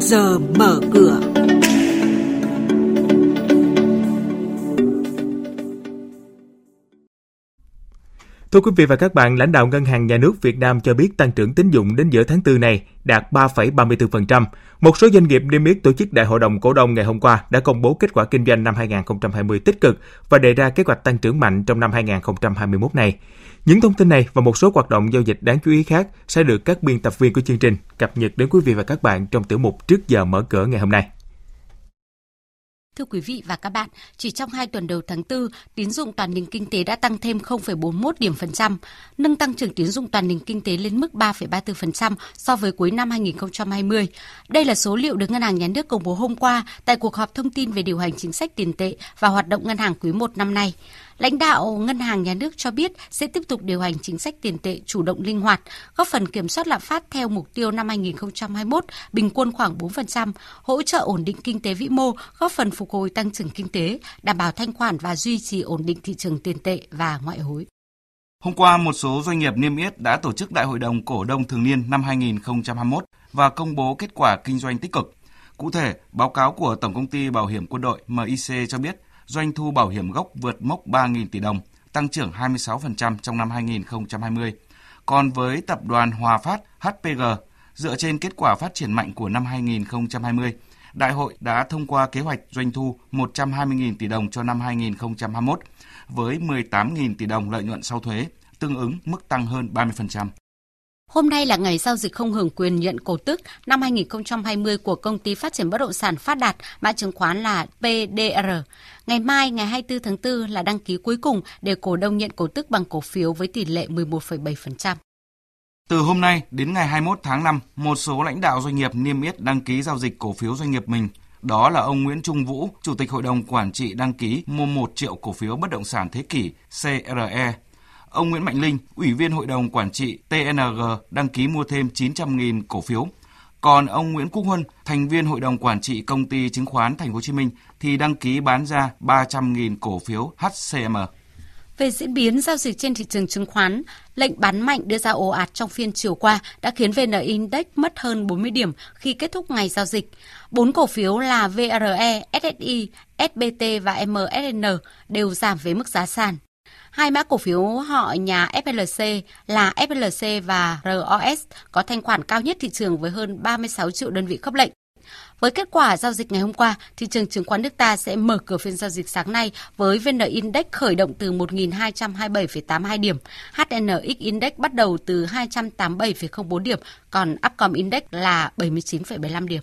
giờ mở cửa. Thưa quý vị và các bạn, lãnh đạo Ngân hàng Nhà nước Việt Nam cho biết tăng trưởng tín dụng đến giữa tháng 4 này đạt 3,34%. Một số doanh nghiệp niêm yết tổ chức Đại hội đồng cổ đông ngày hôm qua đã công bố kết quả kinh doanh năm 2020 tích cực và đề ra kế hoạch tăng trưởng mạnh trong năm 2021 này. Những thông tin này và một số hoạt động giao dịch đáng chú ý khác sẽ được các biên tập viên của chương trình cập nhật đến quý vị và các bạn trong tiểu mục trước giờ mở cửa ngày hôm nay. Thưa quý vị và các bạn, chỉ trong 2 tuần đầu tháng 4, tín dụng toàn nền kinh tế đã tăng thêm 0,41 điểm phần trăm, nâng tăng trưởng tín dụng toàn nền kinh tế lên mức 3,34% so với cuối năm 2020. Đây là số liệu được Ngân hàng Nhà nước công bố hôm qua tại cuộc họp thông tin về điều hành chính sách tiền tệ và hoạt động ngân hàng quý 1 năm nay. Lãnh đạo Ngân hàng Nhà nước cho biết sẽ tiếp tục điều hành chính sách tiền tệ chủ động linh hoạt, góp phần kiểm soát lạm phát theo mục tiêu năm 2021 bình quân khoảng 4%, hỗ trợ ổn định kinh tế vĩ mô, góp phần phục hồi tăng trưởng kinh tế, đảm bảo thanh khoản và duy trì ổn định thị trường tiền tệ và ngoại hối. Hôm qua, một số doanh nghiệp niêm yết đã tổ chức Đại hội đồng cổ đông thường niên năm 2021 và công bố kết quả kinh doanh tích cực. Cụ thể, báo cáo của Tổng công ty Bảo hiểm Quân đội MIC cho biết doanh thu bảo hiểm gốc vượt mốc 3.000 tỷ đồng, tăng trưởng 26% trong năm 2020. Còn với tập đoàn Hòa Phát HPG, dựa trên kết quả phát triển mạnh của năm 2020, Đại hội đã thông qua kế hoạch doanh thu 120.000 tỷ đồng cho năm 2021 với 18.000 tỷ đồng lợi nhuận sau thuế, tương ứng mức tăng hơn 30%. Hôm nay là ngày giao dịch không hưởng quyền nhận cổ tức năm 2020 của công ty phát triển bất động sản Phát Đạt, mã chứng khoán là PDR. Ngày mai, ngày 24 tháng 4 là đăng ký cuối cùng để cổ đông nhận cổ tức bằng cổ phiếu với tỷ lệ 11,7%. Từ hôm nay đến ngày 21 tháng 5, một số lãnh đạo doanh nghiệp niêm yết đăng ký giao dịch cổ phiếu doanh nghiệp mình. Đó là ông Nguyễn Trung Vũ, Chủ tịch Hội đồng Quản trị đăng ký mua 1 triệu cổ phiếu bất động sản thế kỷ CRE Ông Nguyễn Mạnh Linh, Ủy viên Hội đồng Quản trị TNG đăng ký mua thêm 900.000 cổ phiếu. Còn ông Nguyễn Quốc Huân, thành viên Hội đồng Quản trị Công ty Chứng khoán Thành phố Hồ Chí Minh thì đăng ký bán ra 300.000 cổ phiếu HCM. Về diễn biến giao dịch trên thị trường chứng khoán, lệnh bán mạnh đưa ra ồ ạt trong phiên chiều qua đã khiến VN Index mất hơn 40 điểm khi kết thúc ngày giao dịch. Bốn cổ phiếu là VRE, SSI, SBT và MSN đều giảm với mức giá sàn. Hai mã cổ phiếu họ nhà FLC là FLC và ROS có thanh khoản cao nhất thị trường với hơn 36 triệu đơn vị khớp lệnh. Với kết quả giao dịch ngày hôm qua, thị trường chứng khoán nước ta sẽ mở cửa phiên giao dịch sáng nay với VN Index khởi động từ 1.227,82 điểm, HNX Index bắt đầu từ 287,04 điểm, còn Upcom Index là 79,75 điểm.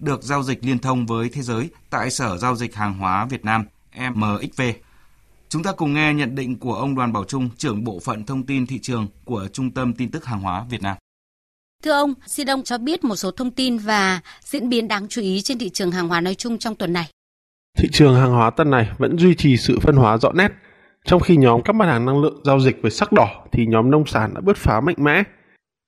được giao dịch liên thông với thế giới tại Sở Giao dịch Hàng hóa Việt Nam MXV. Chúng ta cùng nghe nhận định của ông Đoàn Bảo Trung, trưởng bộ phận thông tin thị trường của Trung tâm Tin tức Hàng hóa Việt Nam. Thưa ông, xin ông cho biết một số thông tin và diễn biến đáng chú ý trên thị trường hàng hóa nói chung trong tuần này. Thị trường hàng hóa tuần này vẫn duy trì sự phân hóa rõ nét. Trong khi nhóm các mặt hàng năng lượng giao dịch với sắc đỏ thì nhóm nông sản đã bứt phá mạnh mẽ.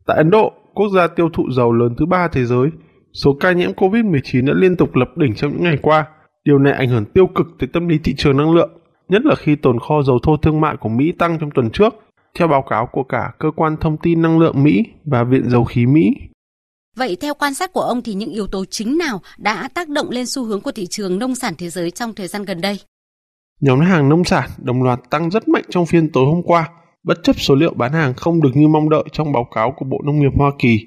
Tại Ấn Độ, quốc gia tiêu thụ dầu lớn thứ ba thế giới, số ca nhiễm COVID-19 đã liên tục lập đỉnh trong những ngày qua. Điều này ảnh hưởng tiêu cực tới tâm lý thị trường năng lượng, nhất là khi tồn kho dầu thô thương mại của Mỹ tăng trong tuần trước, theo báo cáo của cả Cơ quan Thông tin Năng lượng Mỹ và Viện Dầu khí Mỹ. Vậy theo quan sát của ông thì những yếu tố chính nào đã tác động lên xu hướng của thị trường nông sản thế giới trong thời gian gần đây? Nhóm hàng nông sản đồng loạt tăng rất mạnh trong phiên tối hôm qua, bất chấp số liệu bán hàng không được như mong đợi trong báo cáo của Bộ Nông nghiệp Hoa Kỳ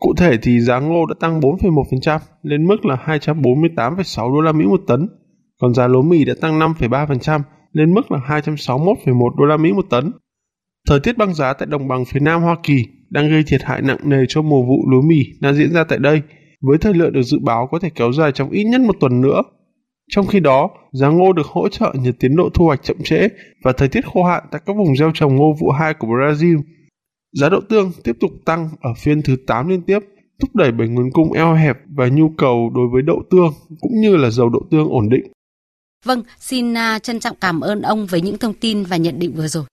Cụ thể thì giá ngô đã tăng 4,1% lên mức là 248,6 đô la Mỹ một tấn, còn giá lúa mì đã tăng 5,3% lên mức là 261,1 đô la Mỹ một tấn. Thời tiết băng giá tại đồng bằng phía Nam Hoa Kỳ đang gây thiệt hại nặng nề cho mùa vụ lúa mì đang diễn ra tại đây, với thời lượng được dự báo có thể kéo dài trong ít nhất một tuần nữa. Trong khi đó, giá ngô được hỗ trợ nhờ tiến độ thu hoạch chậm trễ và thời tiết khô hạn tại các vùng gieo trồng ngô vụ 2 của Brazil Giá đậu tương tiếp tục tăng ở phiên thứ 8 liên tiếp thúc đẩy bởi nguồn cung eo hẹp và nhu cầu đối với đậu tương cũng như là dầu đậu tương ổn định. Vâng, xin à, trân trọng cảm ơn ông với những thông tin và nhận định vừa rồi.